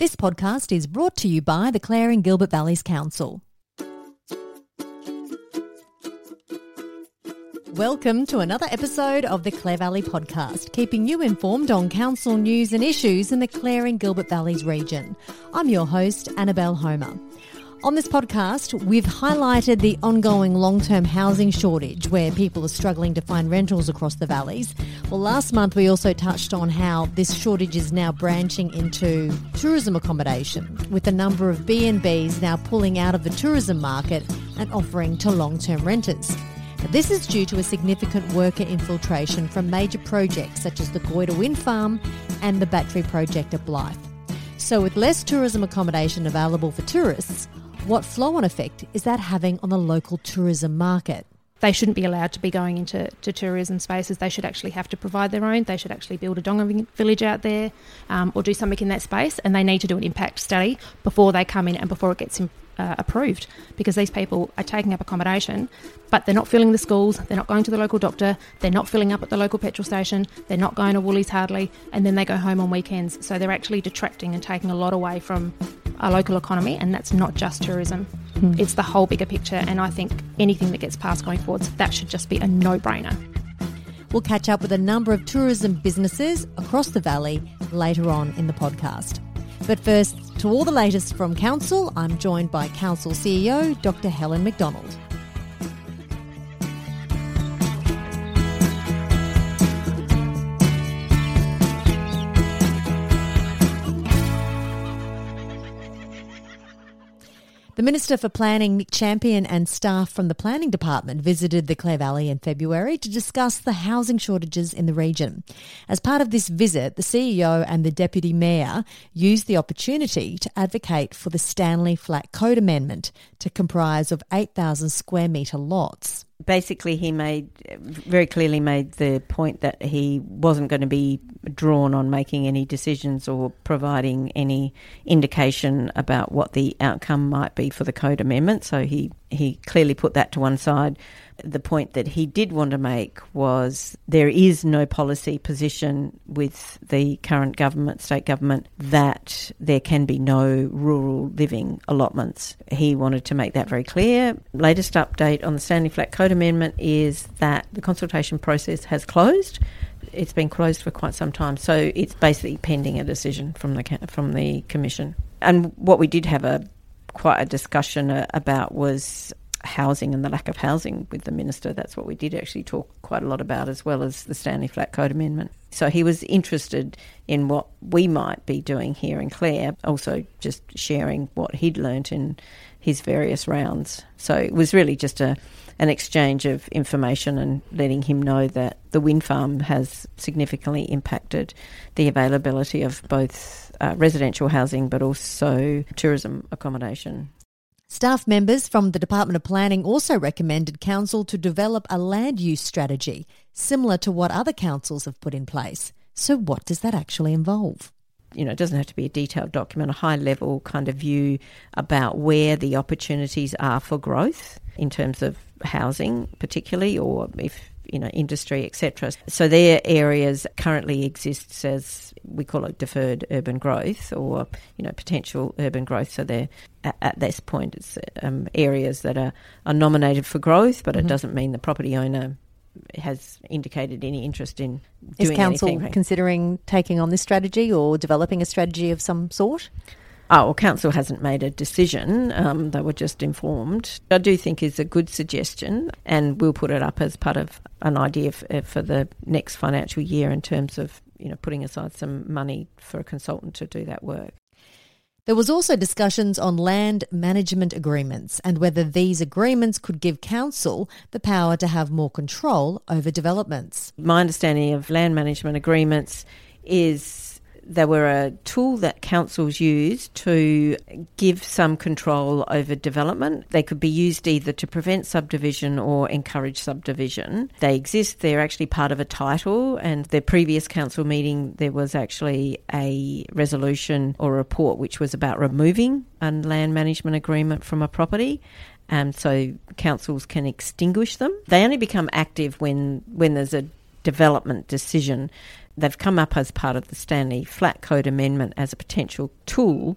This podcast is brought to you by the Clare and Gilbert Valleys Council. Welcome to another episode of the Clare Valley Podcast, keeping you informed on council news and issues in the Clare and Gilbert Valleys region. I'm your host, Annabelle Homer. On this podcast, we've highlighted the ongoing long term housing shortage where people are struggling to find rentals across the valleys. Well, last month we also touched on how this shortage is now branching into tourism accommodation, with a number of B&Bs now pulling out of the tourism market and offering to long term renters. This is due to a significant worker infiltration from major projects such as the Goyder Wind Farm and the battery project at Blyth. So, with less tourism accommodation available for tourists, what flow on effect is that having on the local tourism market? They shouldn't be allowed to be going into to tourism spaces. They should actually have to provide their own. They should actually build a donga village out there um, or do something in that space. And they need to do an impact study before they come in and before it gets in, uh, approved because these people are taking up accommodation, but they're not filling the schools, they're not going to the local doctor, they're not filling up at the local petrol station, they're not going to Woolies hardly, and then they go home on weekends. So they're actually detracting and taking a lot away from our local economy, and that's not just tourism. Mm. It's the whole bigger picture, and I think anything that gets passed going forwards, that should just be a no brainer. We'll catch up with a number of tourism businesses across the valley later on in the podcast. But first, to all the latest from Council, I'm joined by Council CEO Dr. Helen Macdonald. The Minister for Planning, Nick Champion, and staff from the Planning Department visited the Clare Valley in February to discuss the housing shortages in the region. As part of this visit, the CEO and the Deputy Mayor used the opportunity to advocate for the Stanley Flat Code Amendment to comprise of 8,000 square metre lots basically he made very clearly made the point that he wasn't going to be drawn on making any decisions or providing any indication about what the outcome might be for the code amendment. So he he clearly put that to one side the point that he did want to make was there is no policy position with the current government, state government, that there can be no rural living allotments. He wanted to make that very clear. Latest update on the Stanley Flat Code Amendment is that the consultation process has closed. It's been closed for quite some time, so it's basically pending a decision from the from the commission. And what we did have a quite a discussion uh, about was housing and the lack of housing with the minister. That's what we did actually talk quite a lot about, as well as the Stanley Flat Code Amendment. So he was interested in what we might be doing here in Clare, also just sharing what he'd learnt in his various rounds. So it was really just a an exchange of information and letting him know that the wind farm has significantly impacted the availability of both uh, residential housing but also tourism accommodation. Staff members from the Department of Planning also recommended Council to develop a land use strategy similar to what other councils have put in place. So, what does that actually involve? you know, it doesn't have to be a detailed document, a high level kind of view about where the opportunities are for growth in terms of housing, particularly, or if you know, industry, etc. So their areas currently exists as we call it deferred urban growth or you know potential urban growth. So they're at, at this point it's um, areas that are, are nominated for growth, but mm-hmm. it doesn't mean the property owner has indicated any interest in Is council anything. considering taking on this strategy or developing a strategy of some sort? Oh, well, council hasn't made a decision. Um, they were just informed. I do think is a good suggestion, and we'll put it up as part of an idea for, for the next financial year in terms of you know putting aside some money for a consultant to do that work. There was also discussions on land management agreements and whether these agreements could give council the power to have more control over developments. My understanding of land management agreements is they were a tool that councils use to give some control over development. They could be used either to prevent subdivision or encourage subdivision. They exist, they're actually part of a title, and the previous council meeting, there was actually a resolution or report which was about removing a land management agreement from a property. Um, so councils can extinguish them. They only become active when when there's a development decision. They've come up as part of the Stanley Flat Code Amendment as a potential tool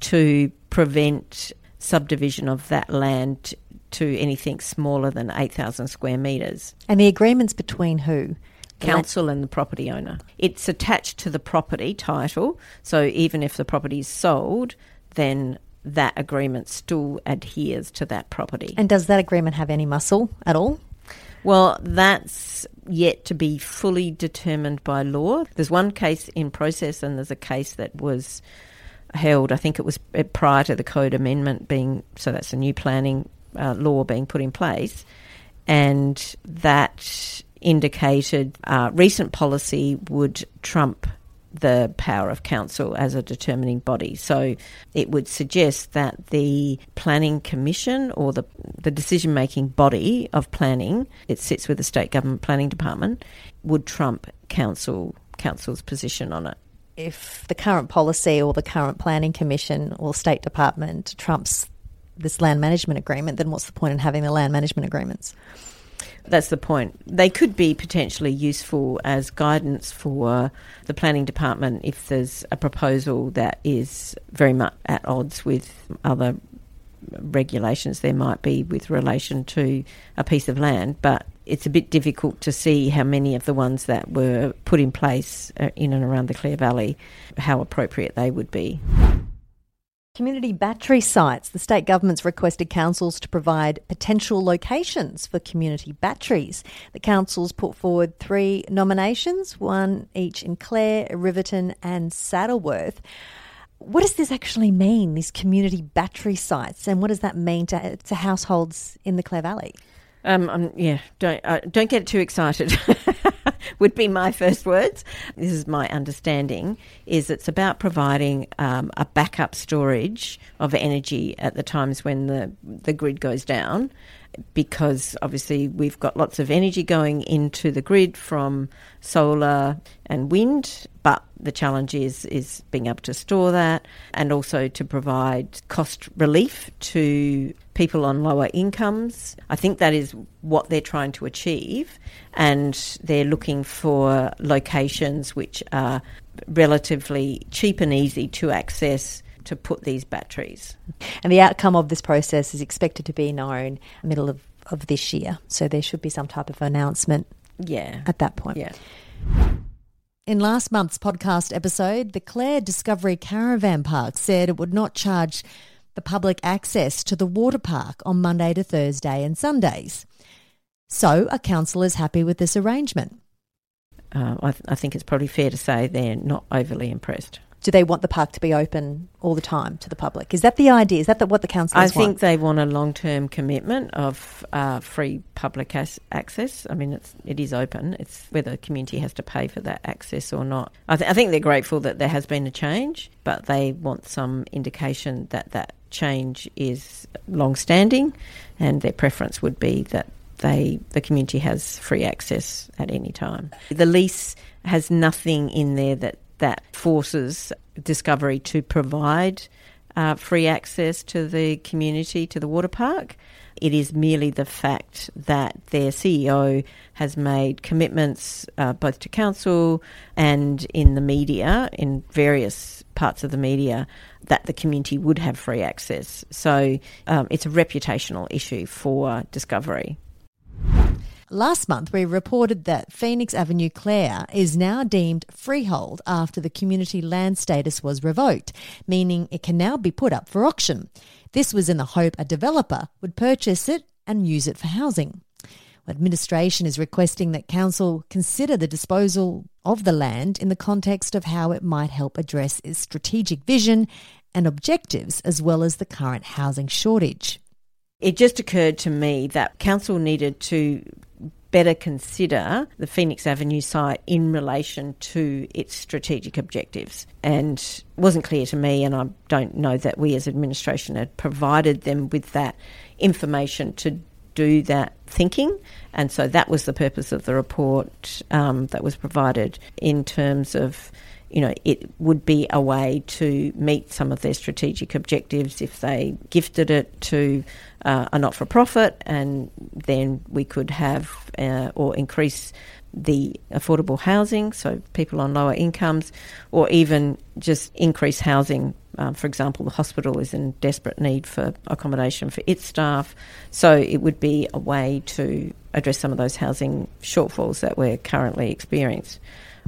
to prevent subdivision of that land to anything smaller than 8,000 square metres. And the agreement's between who? Council and the property owner. It's attached to the property title, so even if the property is sold, then that agreement still adheres to that property. And does that agreement have any muscle at all? Well, that's yet to be fully determined by law. There's one case in process, and there's a case that was held. I think it was prior to the code amendment being so. That's a new planning uh, law being put in place, and that indicated uh, recent policy would trump the power of council as a determining body. So it would suggest that the planning commission or the the decision making body of planning, it sits with the state government planning department, would trump council council's position on it. If the current policy or the current planning commission or state department trumps this land management agreement, then what's the point in having the land management agreements? That's the point. They could be potentially useful as guidance for the planning department if there's a proposal that is very much at odds with other regulations there might be with relation to a piece of land, but it's a bit difficult to see how many of the ones that were put in place uh, in and around the Clare Valley, how appropriate they would be. Community battery sites. The state government's requested councils to provide potential locations for community batteries. The councils put forward three nominations, one each in Clare, Riverton, and Saddleworth. What does this actually mean, these community battery sites, and what does that mean to, to households in the Clare Valley? Um, um, yeah, don't uh, don't get too excited. would be my first words. This is my understanding. Is it's about providing um, a backup storage of energy at the times when the the grid goes down, because obviously we've got lots of energy going into the grid from solar and wind, but the challenge is is being able to store that and also to provide cost relief to people on lower incomes. I think that is what they're trying to achieve, and they're looking for locations which are relatively cheap and easy to access to put these batteries. And the outcome of this process is expected to be known middle of, of this year. So there should be some type of announcement yeah. at that point. Yeah. In last month's podcast episode, the Clare Discovery Caravan Park said it would not charge the public access to the water park on Monday to Thursday and Sundays. So, a council is happy with this arrangement? Uh, I, th- I think it's probably fair to say they're not overly impressed do they want the park to be open all the time to the public? Is that the idea? Is that the, what the council? I think they want a long term commitment of uh, free public as- access. I mean, it's, it is open. It's whether the community has to pay for that access or not. I, th- I think they're grateful that there has been a change, but they want some indication that that change is long standing, and their preference would be that they the community has free access at any time. The lease has nothing in there that that forces Discovery to provide uh, free access to the community to the water park. It is merely the fact that their CEO has made commitments uh, both to council and in the media, in various parts of the media, that the community would have free access. So um, it's a reputational issue for Discovery. Last month, we reported that Phoenix Avenue Clare is now deemed freehold after the community land status was revoked, meaning it can now be put up for auction. This was in the hope a developer would purchase it and use it for housing. Administration is requesting that Council consider the disposal of the land in the context of how it might help address its strategic vision and objectives as well as the current housing shortage. It just occurred to me that Council needed to better consider the Phoenix Avenue site in relation to its strategic objectives. And it wasn't clear to me, and I don't know that we as administration had provided them with that information to do that thinking. And so that was the purpose of the report um, that was provided in terms of you know, it would be a way to meet some of their strategic objectives if they gifted it to uh, a not for profit, and then we could have uh, or increase the affordable housing, so people on lower incomes, or even just increase housing. Um, for example, the hospital is in desperate need for accommodation for its staff, so it would be a way to address some of those housing shortfalls that we're currently experiencing.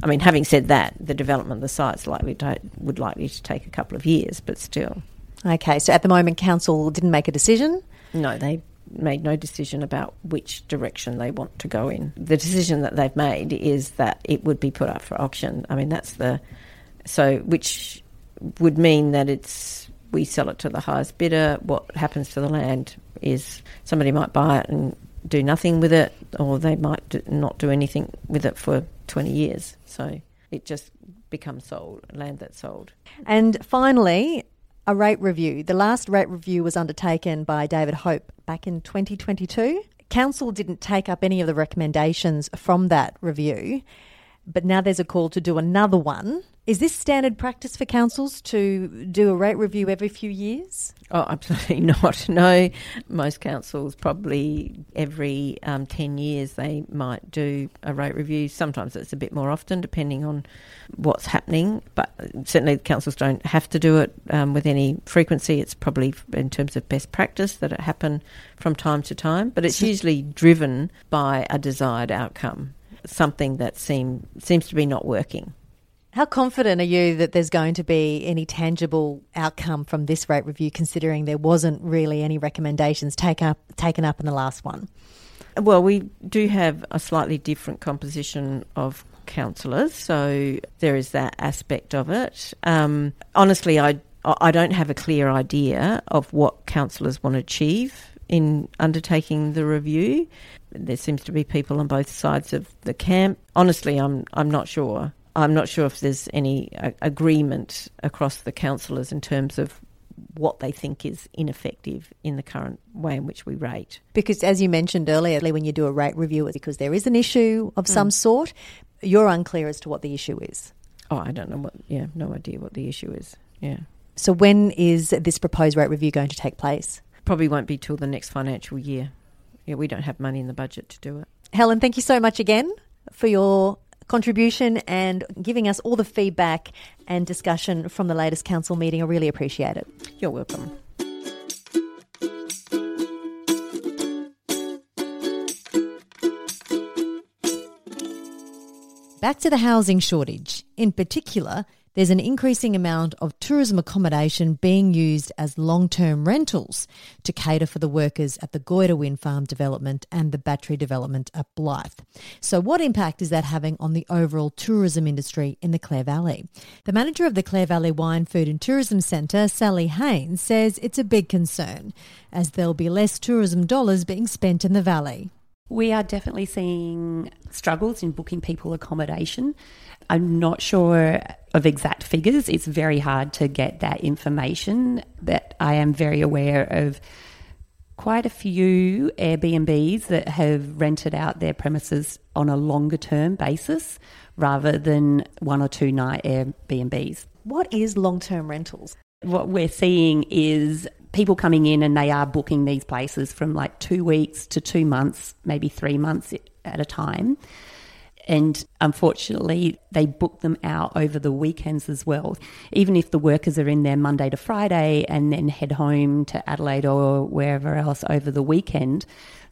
I mean, having said that, the development of the site's likely to, would likely to take a couple of years, but still. Okay, so at the moment, council didn't make a decision. No, they made no decision about which direction they want to go in. The decision that they've made is that it would be put up for auction. I mean, that's the so which would mean that it's we sell it to the highest bidder. What happens to the land is somebody might buy it and do nothing with it, or they might do, not do anything with it for 20 years. So it just becomes sold, land that's sold. And finally, a rate review. The last rate review was undertaken by David Hope back in 2022. Council didn't take up any of the recommendations from that review, but now there's a call to do another one. Is this standard practice for councils to do a rate review every few years? Oh, absolutely not. No, most councils probably every um, 10 years they might do a rate review. Sometimes it's a bit more often depending on what's happening, but certainly the councils don't have to do it um, with any frequency. It's probably in terms of best practice that it happen from time to time, but it's usually driven by a desired outcome, something that seem, seems to be not working. How confident are you that there's going to be any tangible outcome from this rate review, considering there wasn't really any recommendations take up, taken up in the last one? Well, we do have a slightly different composition of councillors, so there is that aspect of it. Um, honestly, I I don't have a clear idea of what councillors want to achieve in undertaking the review. There seems to be people on both sides of the camp. Honestly, I'm I'm not sure. I'm not sure if there's any uh, agreement across the councillors in terms of what they think is ineffective in the current way in which we rate. Because, as you mentioned earlier, when you do a rate review, it's because there is an issue of mm. some sort, you're unclear as to what the issue is. Oh, I don't know what, yeah, no idea what the issue is. Yeah. So, when is this proposed rate review going to take place? Probably won't be till the next financial year. Yeah, we don't have money in the budget to do it. Helen, thank you so much again for your contribution and giving us all the feedback and discussion from the latest council meeting. I really appreciate it. You're welcome. Back to the housing shortage. In particular, there's an increasing amount of tourism accommodation being used as long term rentals to cater for the workers at the Goyder Wind Farm development and the battery development at Blyth. So, what impact is that having on the overall tourism industry in the Clare Valley? The manager of the Clare Valley Wine, Food and Tourism Centre, Sally Haynes, says it's a big concern as there'll be less tourism dollars being spent in the valley. We are definitely seeing struggles in booking people accommodation. I'm not sure of exact figures. It's very hard to get that information, but I am very aware of quite a few Airbnbs that have rented out their premises on a longer term basis rather than one or two night Airbnbs. What is long term rentals? What we're seeing is people coming in and they are booking these places from like two weeks to two months, maybe three months at a time. And unfortunately, they book them out over the weekends as well. Even if the workers are in there Monday to Friday and then head home to Adelaide or wherever else over the weekend,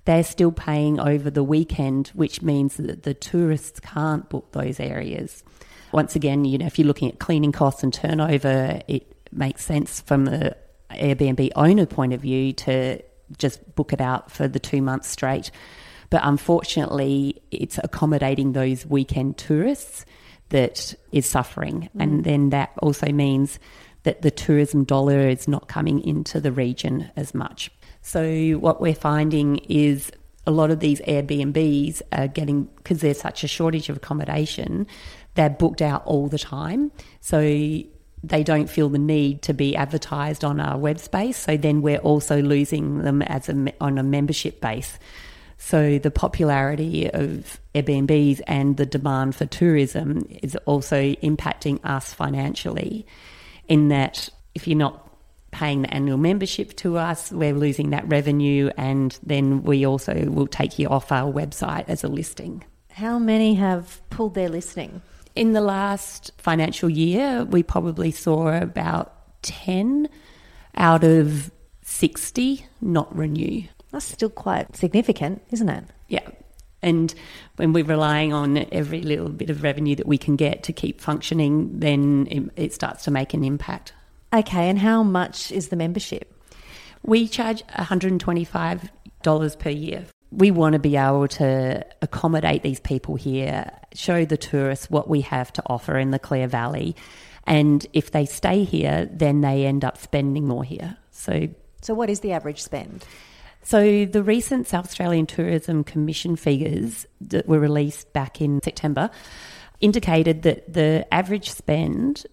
they're still paying over the weekend, which means that the tourists can't book those areas. Once again, you know, if you're looking at cleaning costs and turnover, it makes sense from the Airbnb owner point of view to just book it out for the two months straight. But unfortunately, it's accommodating those weekend tourists that is suffering. Mm. And then that also means that the tourism dollar is not coming into the region as much. So, what we're finding is a lot of these Airbnbs are getting, because there's such a shortage of accommodation, they're booked out all the time. So, they don't feel the need to be advertised on our web space. So then we're also losing them as a, on a membership base. So the popularity of Airbnbs and the demand for tourism is also impacting us financially in that if you're not paying the annual membership to us, we're losing that revenue and then we also will take you off our website as a listing. How many have pulled their listing? In the last financial year, we probably saw about 10 out of 60 not renew. That's still quite significant, isn't it? Yeah. And when we're relying on every little bit of revenue that we can get to keep functioning, then it, it starts to make an impact. Okay, and how much is the membership? We charge $125 per year. We want to be able to accommodate these people here, show the tourists what we have to offer in the Clare Valley. And if they stay here, then they end up spending more here. So, so what is the average spend? So, the recent South Australian Tourism Commission figures that were released back in September indicated that the average spend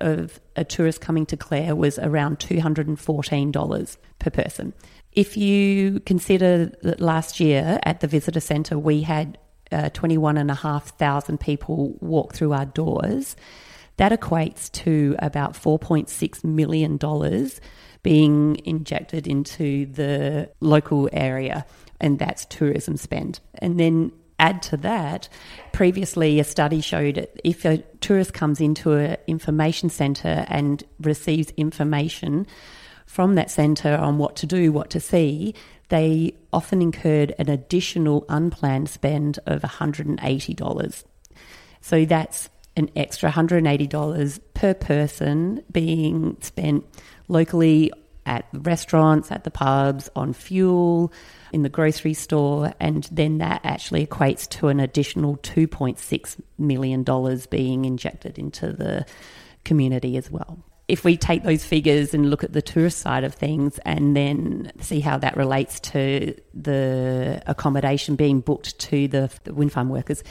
of a tourist coming to Clare was around $214 per person. If you consider that last year at the visitor centre we had uh, 21,500 people walk through our doors, that equates to about $4.6 million being injected into the local area, and that's tourism spend. And then add to that, previously a study showed if a tourist comes into an information centre and receives information from that centre on what to do, what to see, they often incurred an additional unplanned spend of $180. So that's an extra $180 per person being spent locally at restaurants, at the pubs, on fuel, in the grocery store, and then that actually equates to an additional $2.6 million being injected into the community as well. If we take those figures and look at the tourist side of things and then see how that relates to the accommodation being booked to the, wind farm workers,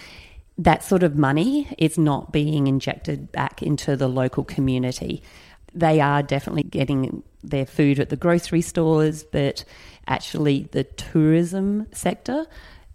that sort of money is not being injected back into the local community. They are definitely getting their food at the grocery stores, but actually the tourism sector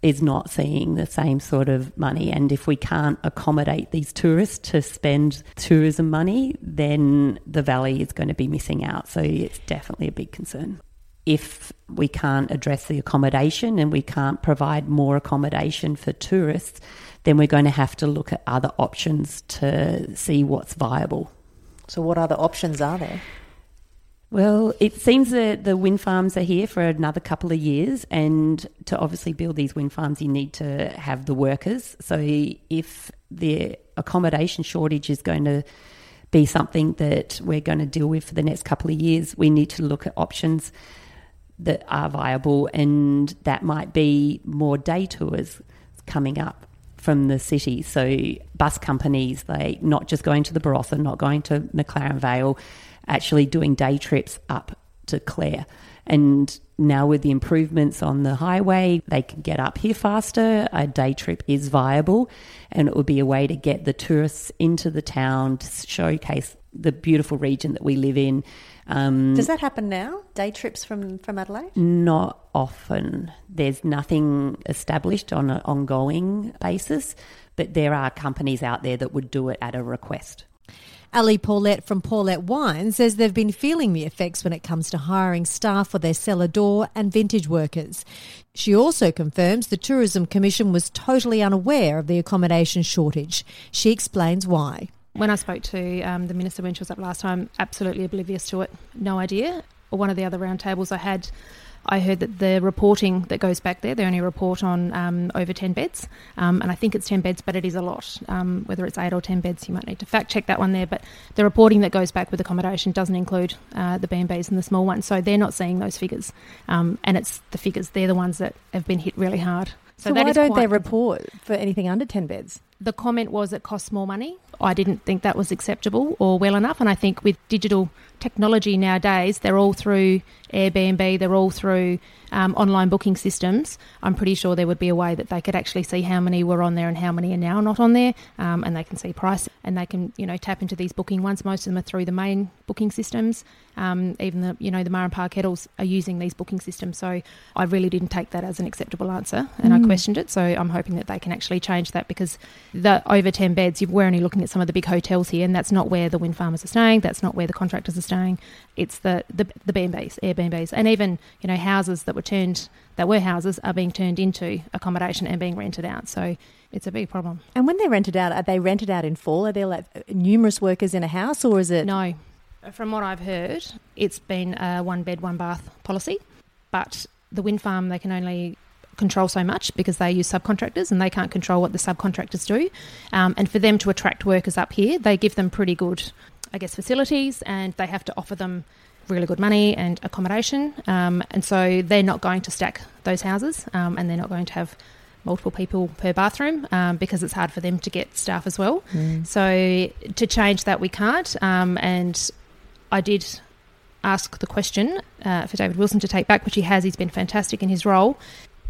is not seeing the same sort of money. And if we can't accommodate these tourists to spend tourism money, then the valley is going to be missing out. So it's definitely a big concern. If we can't address the accommodation and we can't provide more accommodation for tourists, then we're going to have to look at other options to see what's viable. So, what other options are there? Well, it seems that the wind farms are here for another couple of years, and to obviously build these wind farms, you need to have the workers. So, if the accommodation shortage is going to be something that we're going to deal with for the next couple of years, we need to look at options that are viable, and that might be more day tours coming up from the city. So bus companies, they not just going to the Barossa, not going to McLaren Vale, actually doing day trips up to Clare. And now with the improvements on the highway, they can get up here faster. A day trip is viable, and it would be a way to get the tourists into the town to showcase the beautiful region that we live in. Um, Does that happen now? Day trips from, from Adelaide? Not often. There's nothing established on an ongoing basis, but there are companies out there that would do it at a request. Ali Paulett from Paulett Wine says they've been feeling the effects when it comes to hiring staff for their cellar door and vintage workers. She also confirms the Tourism Commission was totally unaware of the accommodation shortage. She explains why. When I spoke to um, the Minister when she was up last time, absolutely oblivious to it, no idea. One of the other roundtables I had I heard that the reporting that goes back there, they only report on um, over 10 beds. Um, and I think it's 10 beds, but it is a lot. Um, whether it's 8 or 10 beds, you might need to fact check that one there. But the reporting that goes back with accommodation doesn't include uh, the B&Bs and the small ones. So they're not seeing those figures. Um, and it's the figures, they're the ones that have been hit really hard. So, so why don't they report for anything under 10 beds? The comment was it costs more money. I didn't think that was acceptable or well enough. And I think with digital technology nowadays, they're all through Airbnb, they're all through um, online booking systems. I'm pretty sure there would be a way that they could actually see how many were on there and how many are now not on there, um, and they can see price and they can you know tap into these booking ones. Most of them are through the main booking systems. Um, even the you know the Murrin Kettles are using these booking systems. So I really didn't take that as an acceptable answer, and mm. I questioned it. So I'm hoping that they can actually change that because the over ten beds, we're only looking at some of the big hotels here, and that's not where the wind farmers are staying. That's not where the contractors are staying. It's the the, the B&Bs, Airbnbs, and even you know houses that were turned that were houses are being turned into accommodation and being rented out. So it's a big problem. And when they're rented out, are they rented out in full? Are there like numerous workers in a house, or is it no? From what I've heard, it's been a one bed, one bath policy, but the wind farm they can only control so much because they use subcontractors and they can't control what the subcontractors do. Um, and for them to attract workers up here, they give them pretty good, I guess, facilities and they have to offer them really good money and accommodation. Um, and so they're not going to stack those houses um, and they're not going to have multiple people per bathroom um, because it's hard for them to get staff as well. Mm. So to change that, we can't. Um, and I did ask the question uh, for David Wilson to take back, which he has. He's been fantastic in his role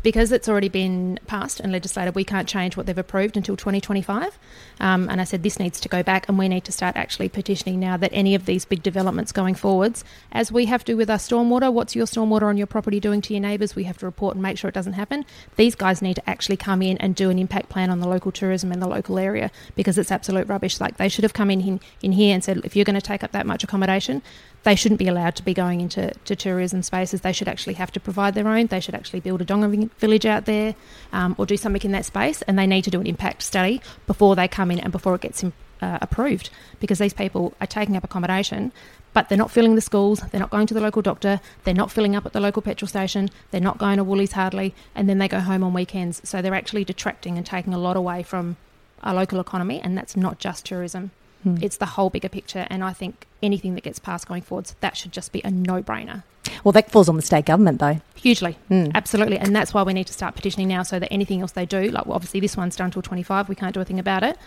because it's already been passed and legislated, we can't change what they've approved until 2025. Um, and I said this needs to go back, and we need to start actually petitioning now that any of these big developments going forwards, as we have to with our stormwater, what's your stormwater on your property doing to your neighbours? We have to report and make sure it doesn't happen. These guys need to actually come in and do an impact plan on the local tourism and the local area because it's absolute rubbish. Like they should have come in, in, in here and said, if you're going to take up that much accommodation, they shouldn't be allowed to be going into to tourism spaces. They should actually have to provide their own. They should actually build a donga village out there um, or do something in that space. And they need to do an impact study before they come in and before it gets uh, approved because these people are taking up accommodation. But they're not filling the schools, they're not going to the local doctor, they're not filling up at the local petrol station, they're not going to Woolies hardly, and then they go home on weekends. So they're actually detracting and taking a lot away from our local economy, and that's not just tourism. Hmm. It's the whole bigger picture, and I think anything that gets passed going forwards, that should just be a no-brainer. Well, that falls on the state government, though. Hugely, mm. absolutely, and that's why we need to start petitioning now, so that anything else they do, like well, obviously this one's done till twenty five, we can't do a thing about it,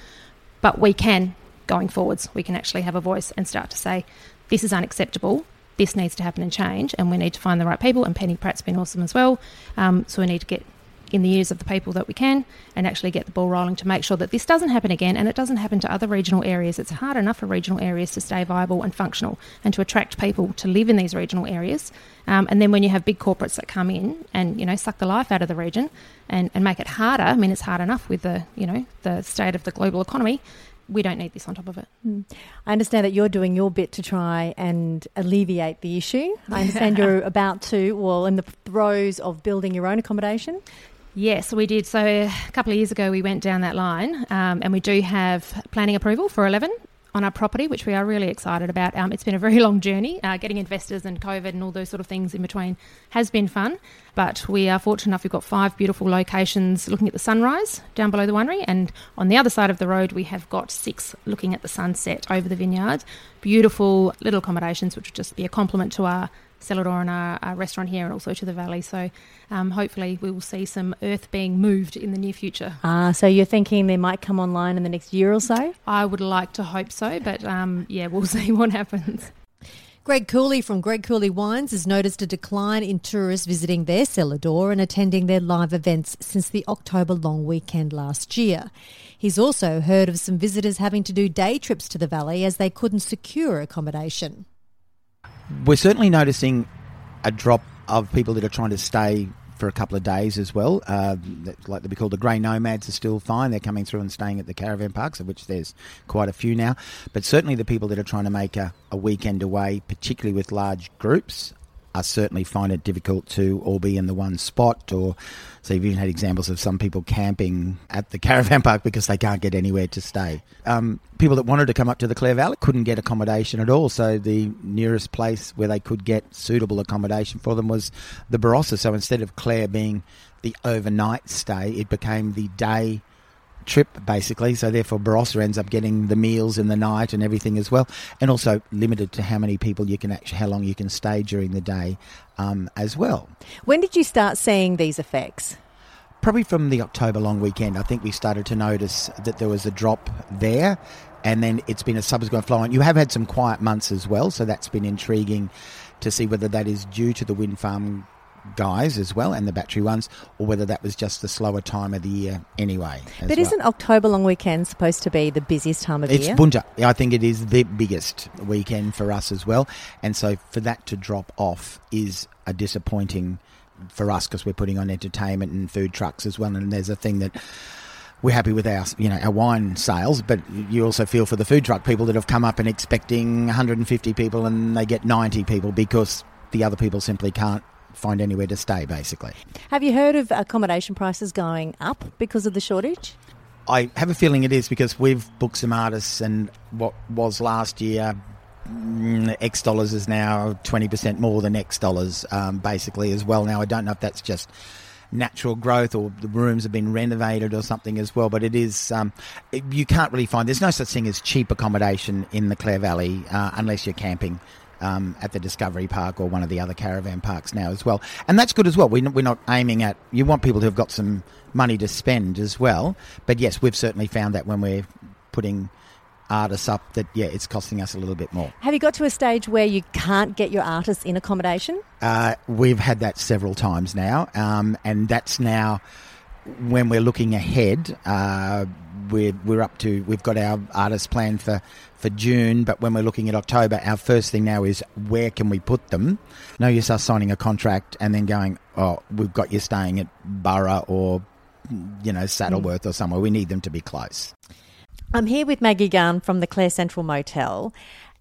but we can going forwards. We can actually have a voice and start to say, this is unacceptable. This needs to happen and change, and we need to find the right people. And Penny Pratt's been awesome as well. Um, so we need to get in the ears of the people that we can and actually get the ball rolling to make sure that this doesn't happen again and it doesn't happen to other regional areas. It's hard enough for regional areas to stay viable and functional and to attract people to live in these regional areas. Um, and then when you have big corporates that come in and you know suck the life out of the region and, and make it harder, I mean it's hard enough with the you know the state of the global economy we don't need this on top of it. Mm. I understand that you're doing your bit to try and alleviate the issue. I understand you're about to, well, in the throes of building your own accommodation. Yes, we did. So a couple of years ago, we went down that line, um, and we do have planning approval for 11 on our property, which we are really excited about. Um, it's been a very long journey. Uh, getting investors and COVID and all those sort of things in between has been fun, but we are fortunate enough we've got five beautiful locations looking at the sunrise down below the winery, and on the other side of the road, we have got six looking at the sunset over the vineyards. Beautiful little accommodations, which would just be a complement to our cellar door and our, our, restaurant here and also to the valley. So um, hopefully we will see some earth being moved in the near future. Ah, so you're thinking they might come online in the next year or so? I would like to hope so, but um, yeah, we'll see what happens. Greg Cooley from Greg Cooley Wines has noticed a decline in tourists visiting their cellar door and attending their live events since the October long weekend last year. He's also heard of some visitors having to do day trips to the valley as they couldn't secure accommodation we're certainly noticing a drop of people that are trying to stay for a couple of days as well. Uh, like to be called the grey nomads are still fine. They're coming through and staying at the caravan parks, of which there's quite a few now. But certainly the people that are trying to make a, a weekend away, particularly with large groups, are certainly find it difficult to all be in the one spot or so you've even had examples of some people camping at the caravan park because they can't get anywhere to stay. Um, people that wanted to come up to the Clare Valley couldn't get accommodation at all, so the nearest place where they could get suitable accommodation for them was the Barossa. So instead of Clare being the overnight stay, it became the day trip basically. So therefore, Barossa ends up getting the meals in the night and everything as well, and also limited to how many people you can actually, how long you can stay during the day um, as well. When did you start seeing these effects? Probably from the October long weekend. I think we started to notice that there was a drop there. and then it's been a subsequent flow on. You have had some quiet months as well, so that's been intriguing to see whether that is due to the wind farm guys as well and the battery ones, or whether that was just the slower time of the year anyway. But well. isn't October long weekend supposed to be the busiest time of year? It's year? I think it is the biggest weekend for us as well. And so for that to drop off is a disappointing for us because we're putting on entertainment and food trucks as well. And there's a thing that we're happy with our, you know, our wine sales, but you also feel for the food truck people that have come up and expecting 150 people and they get 90 people because the other people simply can't find anywhere to stay, basically. Have you heard of accommodation prices going up because of the shortage? I have a feeling it is because we've booked some artists, and what was last year mm, X dollars is now twenty percent more than X dollars, um, basically as well. Now I don't know if that's just natural growth or the rooms have been renovated or something as well, but it is um, you can't really find. There's no such thing as cheap accommodation in the Clare Valley uh, unless you're camping um, at the Discovery Park or one of the other caravan parks now as well. And that's good as well. We're not, we're not aiming at, you want people who have got some money to spend as well. But yes, we've certainly found that when we're putting artists up, that yeah, it's costing us a little bit more. Have you got to a stage where you can't get your artists in accommodation? Uh, we've had that several times now, um, and that's now when we're looking ahead. Uh, we're we're up to we've got our artists planned for for June, but when we're looking at October, our first thing now is where can we put them? No use us signing a contract and then going, oh, we've got you staying at Burra or you know Saddleworth or somewhere. We need them to be close. I'm here with Maggie Gunn from the Clare Central Motel.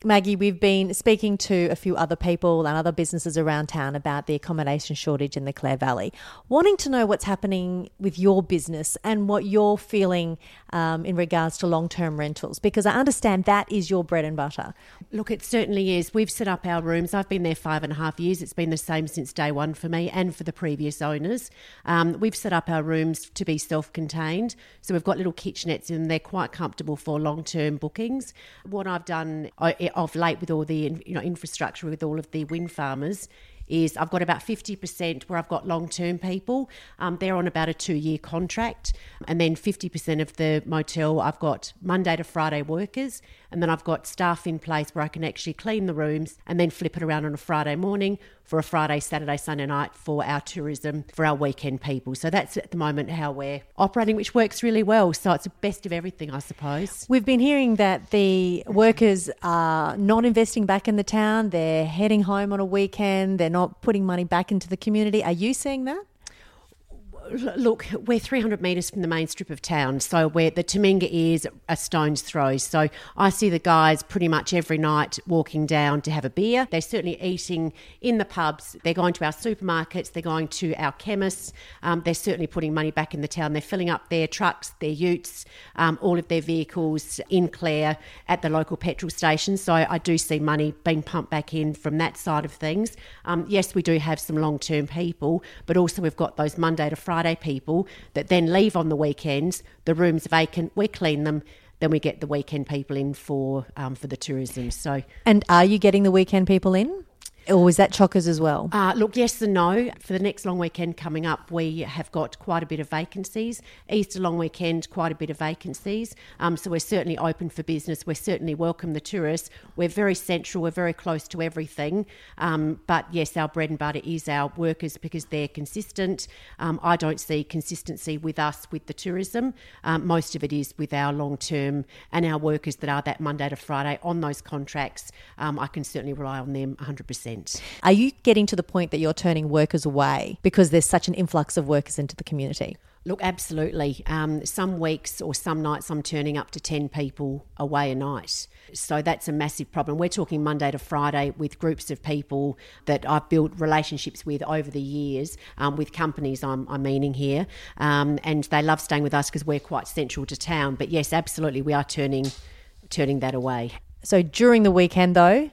Maggie, we've been speaking to a few other people and other businesses around town about the accommodation shortage in the Clare Valley, wanting to know what's happening with your business and what you're feeling um, in regards to long term rentals, because I understand that is your bread and butter. Look, it certainly is. We've set up our rooms. I've been there five and a half years. It's been the same since day one for me and for the previous owners. Um, we've set up our rooms to be self contained. So we've got little kitchenettes and they're quite comfortable for long term bookings. What I've done of late with all the you know, infrastructure, with all of the wind farmers, is I've got about 50% where I've got long term people. Um, they're on about a two year contract. And then 50% of the motel, I've got Monday to Friday workers. And then I've got staff in place where I can actually clean the rooms and then flip it around on a Friday morning for a Friday, Saturday, Sunday night for our tourism, for our weekend people. So that's at the moment how we're operating, which works really well. So it's the best of everything, I suppose. We've been hearing that the workers are not investing back in the town, they're heading home on a weekend, they're not putting money back into the community. Are you seeing that? Look, we're 300 metres from the main strip of town, so where the Taminga is a stone's throw. So I see the guys pretty much every night walking down to have a beer. They're certainly eating in the pubs. They're going to our supermarkets. They're going to our chemists. Um, they're certainly putting money back in the town. They're filling up their trucks, their utes, um, all of their vehicles in Clare at the local petrol stations. So I do see money being pumped back in from that side of things. Um, yes, we do have some long term people, but also we've got those Monday to Friday people that then leave on the weekends. The rooms vacant, we clean them. Then we get the weekend people in for um, for the tourism. So And are you getting the weekend people in? Or was that chockers as well? Uh, look, yes and no. For the next long weekend coming up, we have got quite a bit of vacancies. Easter long weekend, quite a bit of vacancies. Um, so we're certainly open for business. We're certainly welcome the tourists. We're very central. We're very close to everything. Um, but yes, our bread and butter is our workers because they're consistent. Um, I don't see consistency with us with the tourism. Um, most of it is with our long term and our workers that are that Monday to Friday on those contracts. Um, I can certainly rely on them 100%. Are you getting to the point that you're turning workers away because there's such an influx of workers into the community? Look, absolutely. Um, some weeks or some nights I'm turning up to 10 people away a night. So that's a massive problem. We're talking Monday to Friday with groups of people that I've built relationships with over the years, um, with companies I'm, I'm meaning here. Um, and they love staying with us because we're quite central to town. But yes, absolutely, we are turning, turning that away. So during the weekend, though,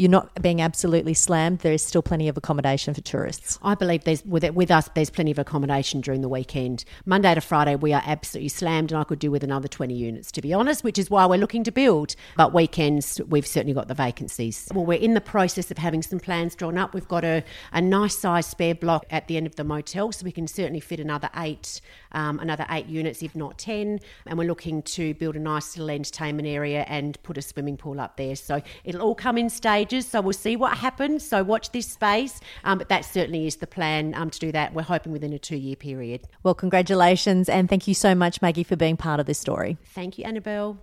you're not being absolutely slammed. There is still plenty of accommodation for tourists. I believe there's with it, with us there's plenty of accommodation during the weekend. Monday to Friday we are absolutely slammed, and I could do with another 20 units to be honest, which is why we're looking to build. But weekends we've certainly got the vacancies. Well, we're in the process of having some plans drawn up. We've got a, a nice size spare block at the end of the motel, so we can certainly fit another eight um, another eight units, if not 10. And we're looking to build a nice little entertainment area and put a swimming pool up there. So it'll all come in stages. So we'll see what happens. So watch this space. Um, but that certainly is the plan um, to do that. We're hoping within a two year period. Well, congratulations. And thank you so much, Maggie, for being part of this story. Thank you, Annabelle.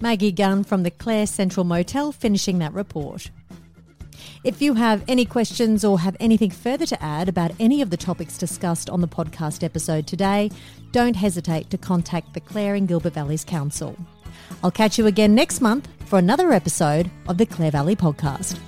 Maggie Gunn from the Clare Central Motel finishing that report. If you have any questions or have anything further to add about any of the topics discussed on the podcast episode today, don't hesitate to contact the Clare and Gilbert Valleys Council. I'll catch you again next month for another episode of the Clare Valley Podcast.